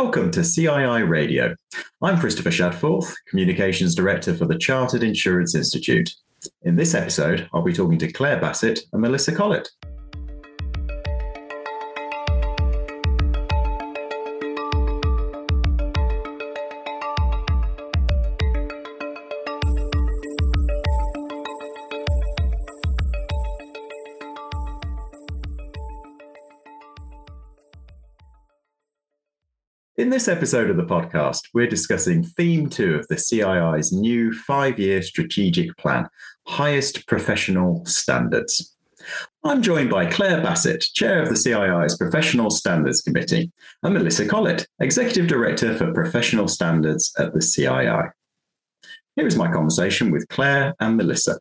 Welcome to CII Radio. I'm Christopher Shadforth, Communications Director for the Chartered Insurance Institute. In this episode, I'll be talking to Claire Bassett and Melissa Collett. In this episode of the podcast, we're discussing theme two of the CII's new five year strategic plan highest professional standards. I'm joined by Claire Bassett, Chair of the CII's Professional Standards Committee, and Melissa Collett, Executive Director for Professional Standards at the CII. Here is my conversation with Claire and Melissa.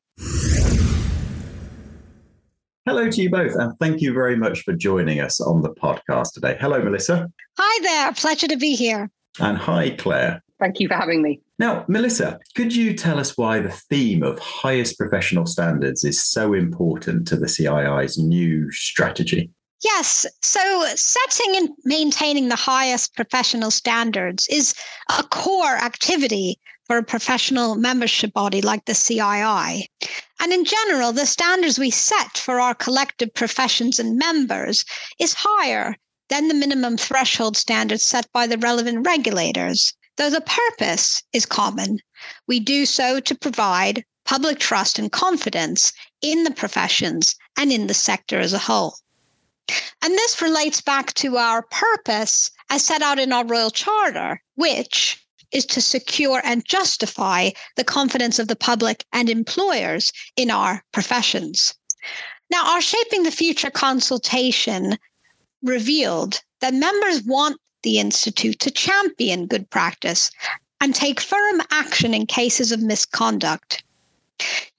Hello to you both, and thank you very much for joining us on the podcast today. Hello, Melissa. Hi there. Pleasure to be here. And hi, Claire. Thank you for having me. Now, Melissa, could you tell us why the theme of highest professional standards is so important to the CII's new strategy? Yes. So, setting and maintaining the highest professional standards is a core activity for a professional membership body like the CII. And in general, the standards we set for our collective professions and members is higher than the minimum threshold standards set by the relevant regulators, though the purpose is common. We do so to provide public trust and confidence in the professions and in the sector as a whole. And this relates back to our purpose as set out in our Royal Charter, which is to secure and justify the confidence of the public and employers in our professions. Now, our Shaping the Future consultation revealed that members want the Institute to champion good practice and take firm action in cases of misconduct.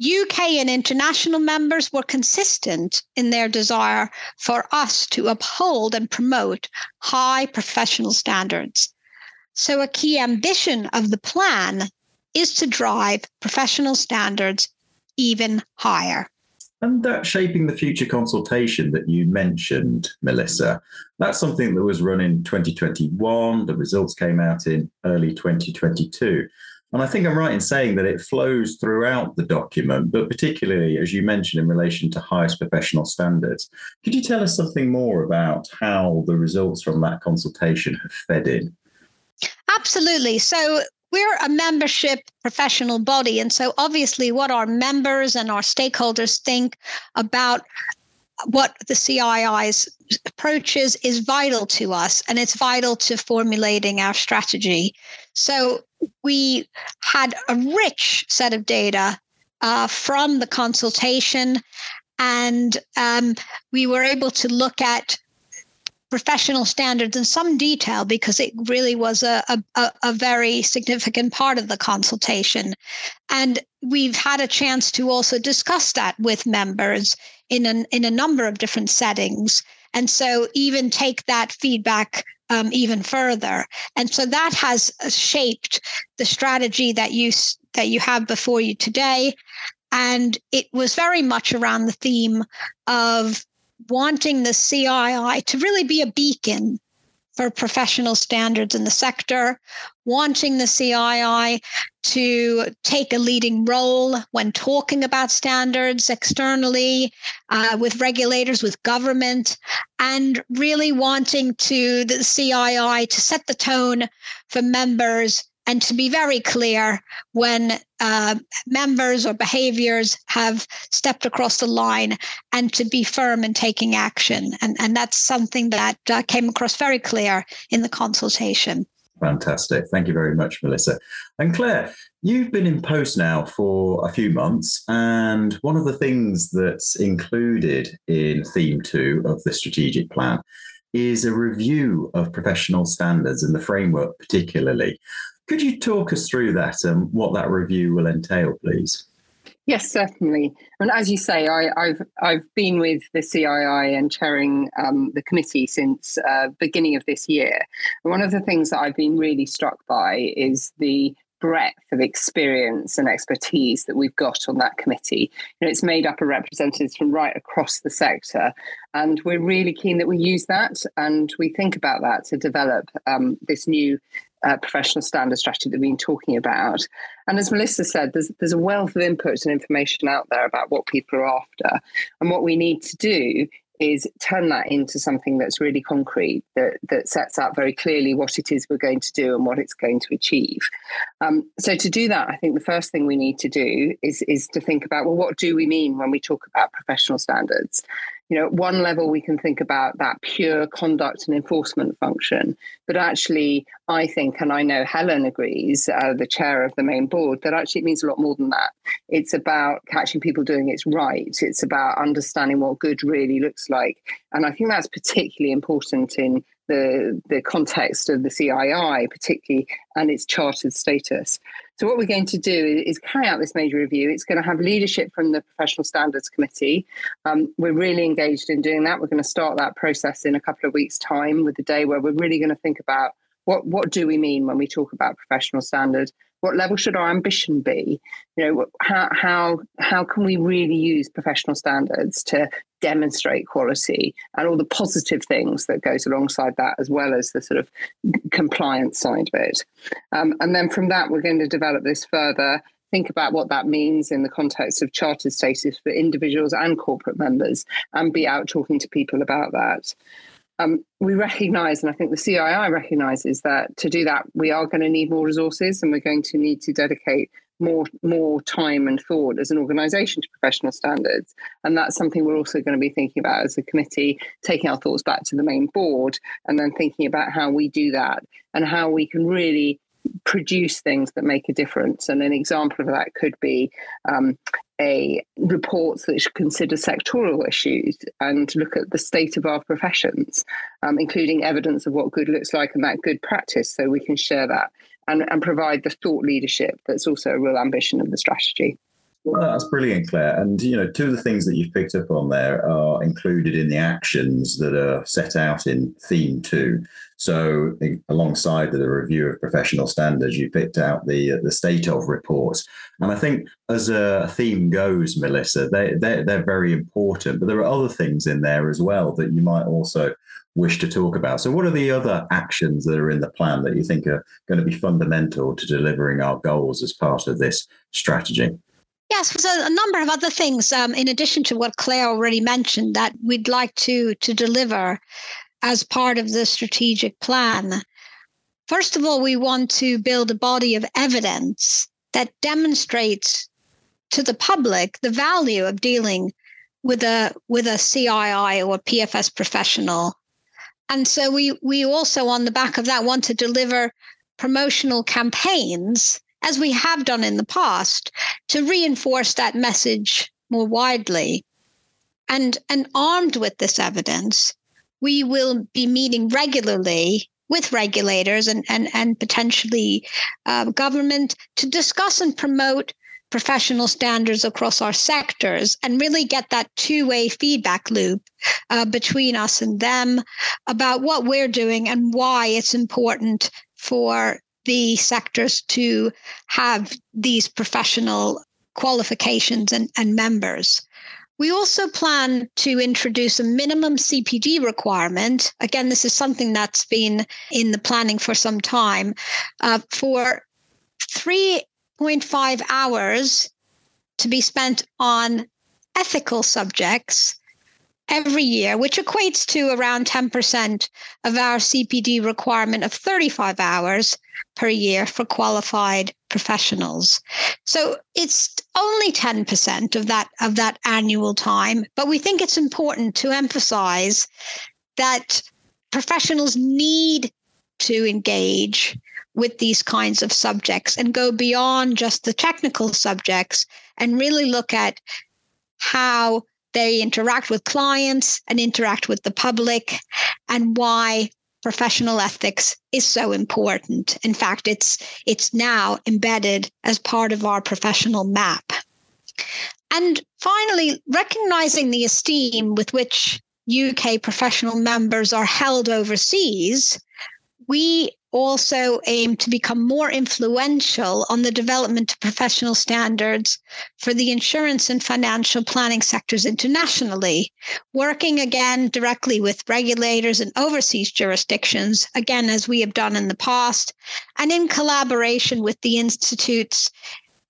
UK and international members were consistent in their desire for us to uphold and promote high professional standards so, a key ambition of the plan is to drive professional standards even higher. And that shaping the future consultation that you mentioned, Melissa, that's something that was run in 2021. The results came out in early 2022. And I think I'm right in saying that it flows throughout the document, but particularly, as you mentioned, in relation to highest professional standards. Could you tell us something more about how the results from that consultation have fed in? Absolutely. So we're a membership professional body. And so obviously, what our members and our stakeholders think about what the CII's approach is is vital to us and it's vital to formulating our strategy. So we had a rich set of data uh, from the consultation and um, we were able to look at professional standards in some detail because it really was a, a, a, very significant part of the consultation. And we've had a chance to also discuss that with members in, an, in a number of different settings. And so, even take that feedback um, even further. And so that has shaped the strategy that you that you have before you today. And it was very much around the theme of wanting the CII to really be a beacon for professional standards in the sector, wanting the CII to take a leading role when talking about standards externally uh, with regulators, with government, and really wanting to the CII to set the tone for members and to be very clear when uh, members or behaviors have stepped across the line and to be firm in taking action. And, and that's something that uh, came across very clear in the consultation. Fantastic. Thank you very much, Melissa. And Claire, you've been in post now for a few months. And one of the things that's included in theme two of the strategic plan is a review of professional standards and the framework, particularly. Could you talk us through that and what that review will entail, please? Yes, certainly. And as you say, I, have I've been with the CII and chairing um, the committee since uh, beginning of this year. And one of the things that I've been really struck by is the breadth of experience and expertise that we've got on that committee. You know, it's made up of representatives from right across the sector, and we're really keen that we use that and we think about that to develop um, this new uh, professional standard strategy that we've been talking about. And as Melissa said, there's there's a wealth of inputs and information out there about what people are after, and what we need to do is turn that into something that's really concrete that that sets out very clearly what it is we're going to do and what it's going to achieve. Um, so to do that, I think the first thing we need to do is is to think about well, what do we mean when we talk about professional standards? You know, at one level, we can think about that pure conduct and enforcement function. But actually, I think, and I know Helen agrees, uh, the chair of the main board, that actually it means a lot more than that. It's about catching people doing it right. It's about understanding what good really looks like. And I think that's particularly important in the, the context of the CII, particularly, and its chartered status. So, what we're going to do is carry out this major review. It's going to have leadership from the Professional Standards Committee. Um, we're really engaged in doing that. We're going to start that process in a couple of weeks' time with the day where we're really going to think about what, what do we mean when we talk about professional standards? What level should our ambition be? You know, how how how can we really use professional standards to demonstrate quality and all the positive things that goes alongside that, as well as the sort of compliance side of it. Um, and then from that, we're going to develop this further think about what that means in the context of charter status for individuals and corporate members and be out talking to people about that. Um, we recognise, and I think the CII recognises that to do that, we are going to need more resources and we're going to need to dedicate more more time and thought as an organisation to professional standards. And that's something we're also going to be thinking about as a committee, taking our thoughts back to the main board and then thinking about how we do that and how we can really produce things that make a difference. And an example of that could be um, a reports that should consider sectoral issues and look at the state of our professions, um, including evidence of what good looks like and that good practice, so we can share that and, and provide the thought leadership that's also a real ambition of the strategy. Well, that's brilliant, Claire. And you know, two of the things that you've picked up on there are included in the actions that are set out in theme two. So, alongside the review of professional standards, you picked out the uh, the state of reports, and I think as a theme goes, Melissa, they they're, they're very important. But there are other things in there as well that you might also wish to talk about. So, what are the other actions that are in the plan that you think are going to be fundamental to delivering our goals as part of this strategy? Yes, there's a number of other things um, in addition to what Claire already mentioned that we'd like to to deliver as part of the strategic plan. First of all, we want to build a body of evidence that demonstrates to the public the value of dealing with a with a CII or PFS professional. And so we we also on the back of that want to deliver promotional campaigns as we have done in the past to reinforce that message more widely. And and armed with this evidence, we will be meeting regularly with regulators and, and, and potentially uh, government to discuss and promote professional standards across our sectors and really get that two-way feedback loop uh, between us and them about what we're doing and why it's important for the sectors to have these professional qualifications and, and members. We also plan to introduce a minimum CPD requirement. Again, this is something that's been in the planning for some time uh, for 3.5 hours to be spent on ethical subjects every year, which equates to around 10% of our CPD requirement of 35 hours per year for qualified professionals. So it's only 10% of that of that annual time, but we think it's important to emphasize that professionals need to engage with these kinds of subjects and go beyond just the technical subjects and really look at how they interact with clients and interact with the public and why professional ethics is so important. In fact, it's it's now embedded as part of our professional map. And finally, recognizing the esteem with which UK professional members are held overseas, we also aim to become more influential on the development of professional standards for the insurance and financial planning sectors internationally, working again directly with regulators and overseas jurisdictions, again, as we have done in the past, and in collaboration with the Institute's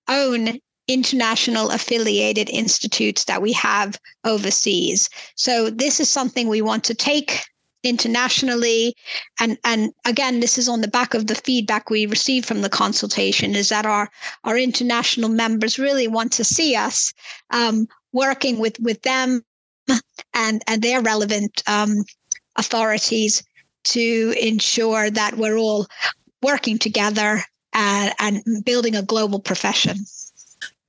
own international affiliated institutes that we have overseas. So, this is something we want to take internationally. And and again this is on the back of the feedback we received from the consultation is that our our international members really want to see us um, working with with them and and their relevant um, authorities to ensure that we're all working together and, and building a global profession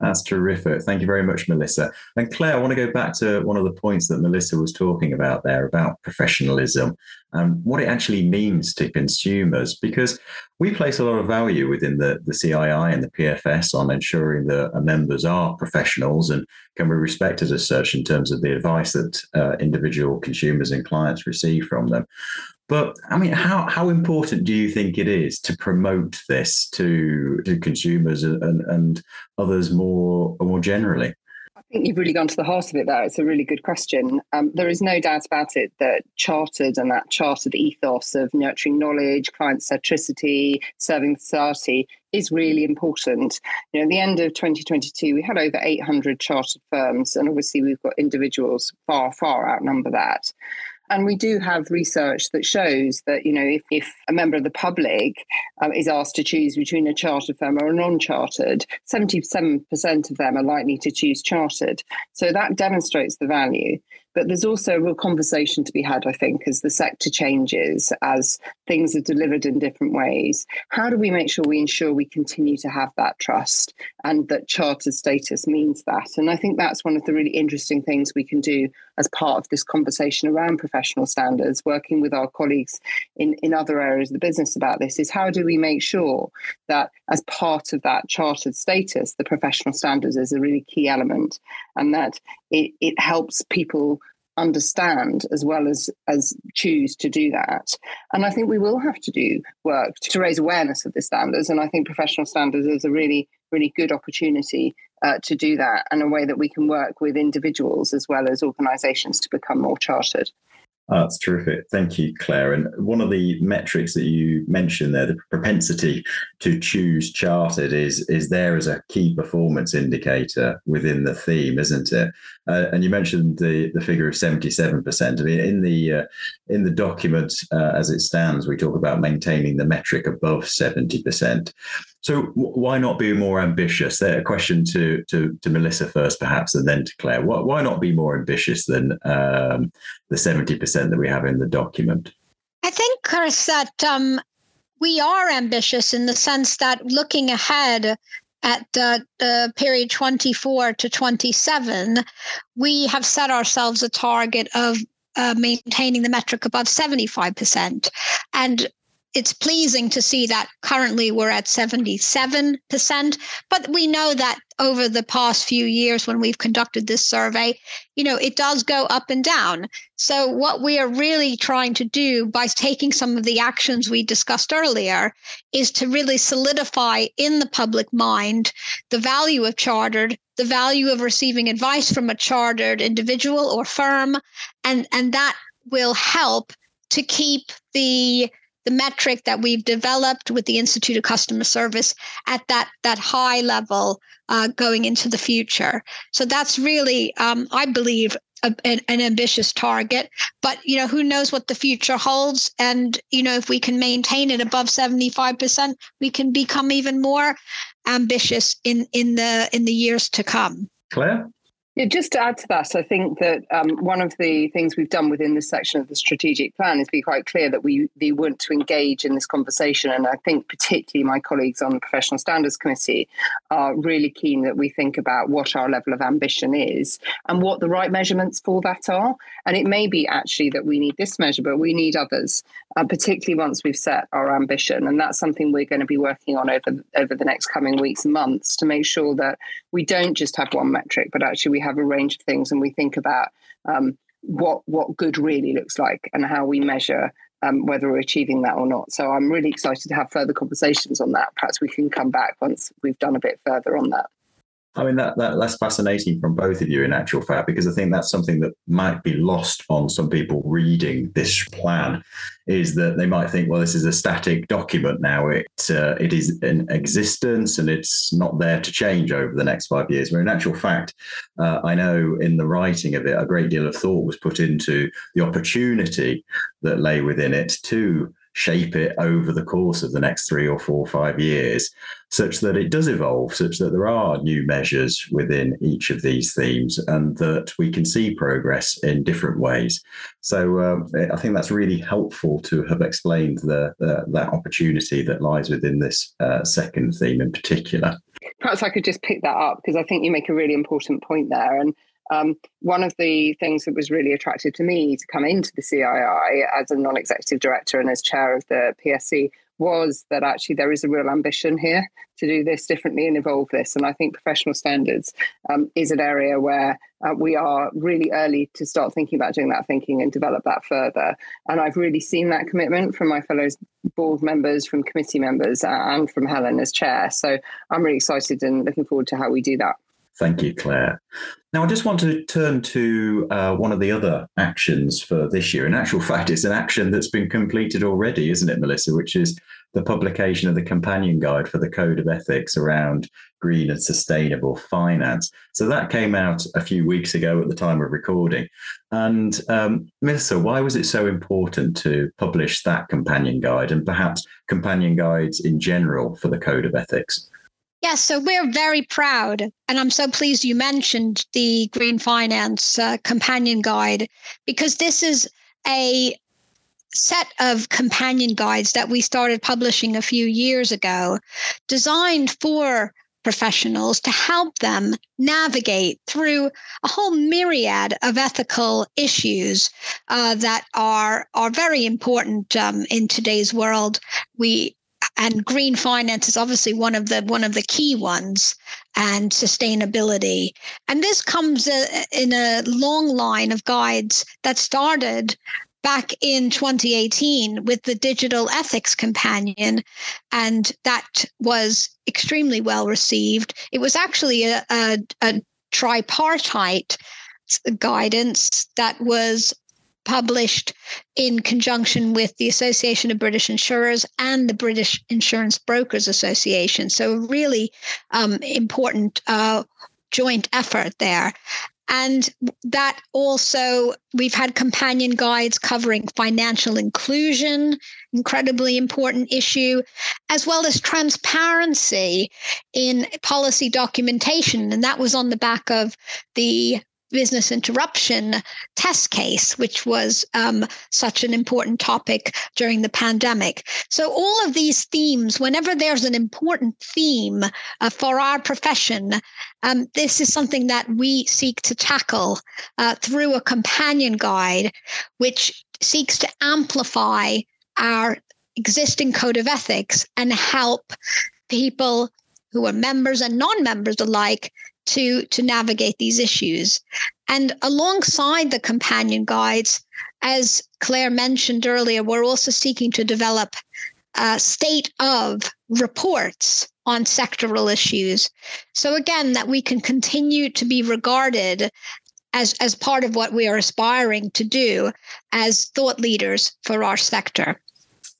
that's terrific. Thank you very much, Melissa. And Claire, I want to go back to one of the points that Melissa was talking about there about professionalism and what it actually means to consumers, because we place a lot of value within the, the CII and the PFS on ensuring that members are professionals and can be respected as such in terms of the advice that uh, individual consumers and clients receive from them. But I mean, how how important do you think it is to promote this to to consumers and, and others more more generally? I think you've really gone to the heart of it there. It's a really good question. Um, there is no doubt about it that chartered and that chartered ethos of nurturing knowledge, client centricity, serving society is really important. You know, at the end of 2022, we had over 800 chartered firms, and obviously we've got individuals far, far outnumber that. And we do have research that shows that, you know, if, if a member of the public um, is asked to choose between a chartered firm or a non chartered, 77% of them are likely to choose chartered. So that demonstrates the value. But there's also a real conversation to be had, I think, as the sector changes, as things are delivered in different ways. How do we make sure we ensure we continue to have that trust and that chartered status means that? And I think that's one of the really interesting things we can do as part of this conversation around professional standards, working with our colleagues in, in other areas of the business about this, is how do we make sure that as part of that chartered status, the professional standards is a really key element and that it, it helps people understand as well as as choose to do that. And i think we will have to do work to raise awareness of the standards. And i think professional standards is a really really good opportunity uh, to do that and a way that we can work with individuals as well as organizations to become more chartered That's terrific. Thank you, Claire. And one of the metrics that you mentioned there, the propensity to choose chartered, is is there as a key performance indicator within the theme, isn't it? Uh, and you mentioned the the figure of seventy seven percent. I mean, in the uh, in the document uh, as it stands, we talk about maintaining the metric above seventy percent. So why not be more ambitious? There, a question to, to, to Melissa first, perhaps, and then to Claire. Why, why not be more ambitious than um, the seventy percent that we have in the document? I think, Chris, that um, we are ambitious in the sense that looking ahead at the, the period 24 to 27, we have set ourselves a target of uh, maintaining the metric above 75%. And it's pleasing to see that currently we're at 77%, but we know that over the past few years when we've conducted this survey, you know, it does go up and down. So what we are really trying to do by taking some of the actions we discussed earlier is to really solidify in the public mind the value of chartered, the value of receiving advice from a chartered individual or firm, and and that will help to keep the the metric that we've developed with the Institute of Customer Service at that that high level uh, going into the future. So that's really, um, I believe, a, an, an, ambitious target. But you know, who knows what the future holds? And you know, if we can maintain it above seventy five percent, we can become even more ambitious in in the in the years to come. Claire. Yeah, just to add to that, I think that um, one of the things we've done within this section of the strategic plan is be quite clear that we, we want to engage in this conversation. And I think, particularly, my colleagues on the Professional Standards Committee are really keen that we think about what our level of ambition is and what the right measurements for that are. And it may be actually that we need this measure, but we need others, uh, particularly once we've set our ambition. And that's something we're going to be working on over, over the next coming weeks and months to make sure that we don't just have one metric, but actually we have a range of things and we think about um, what what good really looks like and how we measure um, whether we're achieving that or not. So I'm really excited to have further conversations on that. Perhaps we can come back once we've done a bit further on that. I mean, that, that that's fascinating from both of you, in actual fact, because I think that's something that might be lost on some people reading this plan. Is that they might think, well, this is a static document now. It uh, it is in existence and it's not there to change over the next five years. Where in actual fact, uh, I know in the writing of it, a great deal of thought was put into the opportunity that lay within it to shape it over the course of the next three or four or five years, such that it does evolve, such that there are new measures within each of these themes and that we can see progress in different ways. So um, I think that's really helpful to have explained the, the that opportunity that lies within this uh, second theme in particular. Perhaps I could just pick that up because I think you make a really important point there. And um, one of the things that was really attractive to me to come into the CII as a non executive director and as chair of the PSC was that actually there is a real ambition here to do this differently and evolve this. And I think professional standards um, is an area where uh, we are really early to start thinking about doing that thinking and develop that further. And I've really seen that commitment from my fellow board members, from committee members, and from Helen as chair. So I'm really excited and looking forward to how we do that. Thank you, Claire. Now, I just want to turn to uh, one of the other actions for this year. In actual fact, it's an action that's been completed already, isn't it, Melissa? Which is the publication of the companion guide for the Code of Ethics around green and sustainable finance. So that came out a few weeks ago at the time of recording. And um, Melissa, why was it so important to publish that companion guide and perhaps companion guides in general for the Code of Ethics? Yes, so we're very proud, and I'm so pleased you mentioned the Green Finance uh, Companion Guide because this is a set of companion guides that we started publishing a few years ago, designed for professionals to help them navigate through a whole myriad of ethical issues uh, that are are very important um, in today's world. We and green finance is obviously one of the one of the key ones and sustainability. And this comes uh, in a long line of guides that started back in 2018 with the digital ethics companion and that was extremely well received. It was actually a, a, a tripartite guidance that was published in conjunction with the Association of British Insurers and the British Insurance Brokers Association. So, a really um, important uh, joint effort there. And that also, we've had companion guides covering financial inclusion, incredibly important issue, as well as transparency in policy documentation. And that was on the back of the business interruption test case, which was um, such an important topic during the pandemic. So, all of these themes, whenever there's an important theme uh, for our profession, um, this is something that we seek to tackle uh, through a companion guide, which seeks to amplify our existing code of ethics and help people who are members and non-members alike to to navigate these issues. And alongside the companion guides as claire mentioned earlier we're also seeking to develop a state of reports on sectoral issues. So again that we can continue to be regarded as as part of what we are aspiring to do as thought leaders for our sector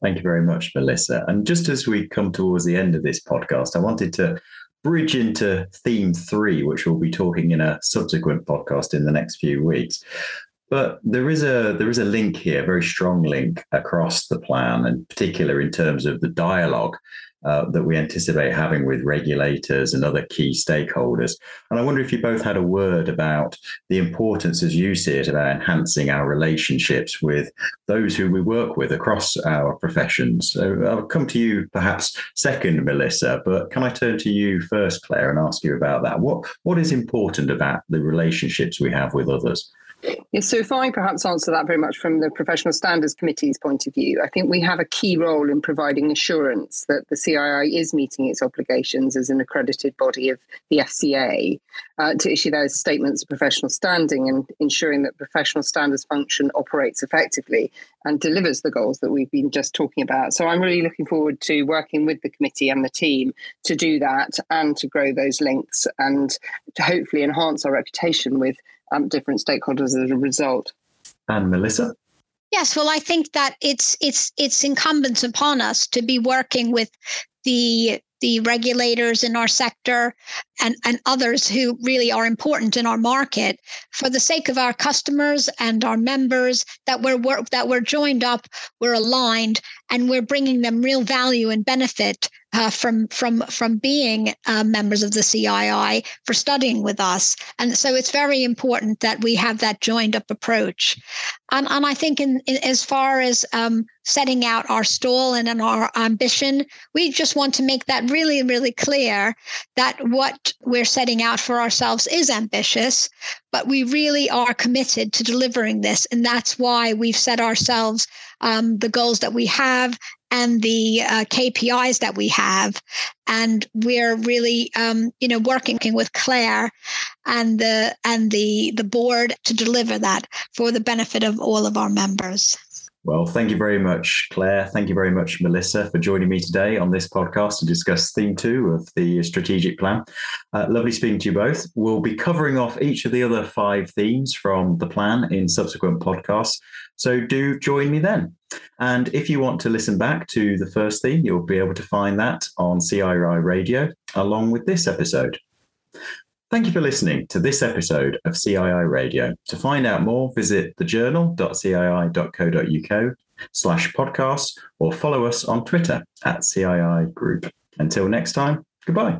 Thank you very much, Melissa. And just as we come towards the end of this podcast, I wanted to bridge into theme three, which we'll be talking in a subsequent podcast in the next few weeks. But there is a there is a link here, a very strong link across the plan, and particular in terms of the dialogue uh, that we anticipate having with regulators and other key stakeholders. And I wonder if you both had a word about the importance, as you see it, about enhancing our relationships with those who we work with across our professions. So I'll come to you perhaps second, Melissa, but can I turn to you first, Claire, and ask you about that? What what is important about the relationships we have with others? Yes, so if I perhaps answer that very much from the Professional Standards Committee's point of view, I think we have a key role in providing assurance that the CII is meeting its obligations as an accredited body of the FCA uh, to issue those statements of professional standing and ensuring that professional standards function operates effectively and delivers the goals that we've been just talking about. So I'm really looking forward to working with the committee and the team to do that and to grow those links and to hopefully enhance our reputation with um, different stakeholders as a result. And Melissa? Yes, well, I think that it's it's it's incumbent upon us to be working with the the regulators in our sector and, and others who really are important in our market for the sake of our customers and our members that we're that we're joined up we're aligned and we're bringing them real value and benefit uh, from from from being uh, members of the CII for studying with us, and so it's very important that we have that joined up approach. And and I think in, in as far as um, setting out our stall and our ambition, we just want to make that really really clear that what we're setting out for ourselves is ambitious, but we really are committed to delivering this, and that's why we've set ourselves um, the goals that we have and the uh, KPIs that we have. And we're really, um, you know, working with Claire and the and the the board to deliver that for the benefit of all of our members. Well, thank you very much, Claire. Thank you very much, Melissa, for joining me today on this podcast to discuss theme two of the strategic plan. Uh, lovely speaking to you both. We'll be covering off each of the other five themes from the plan in subsequent podcasts. So do join me then. And if you want to listen back to the first theme, you'll be able to find that on CII Radio along with this episode. Thank you for listening to this episode of CII Radio. To find out more, visit thejournal.cii.co.uk slash podcast or follow us on Twitter at CII Group. Until next time, goodbye.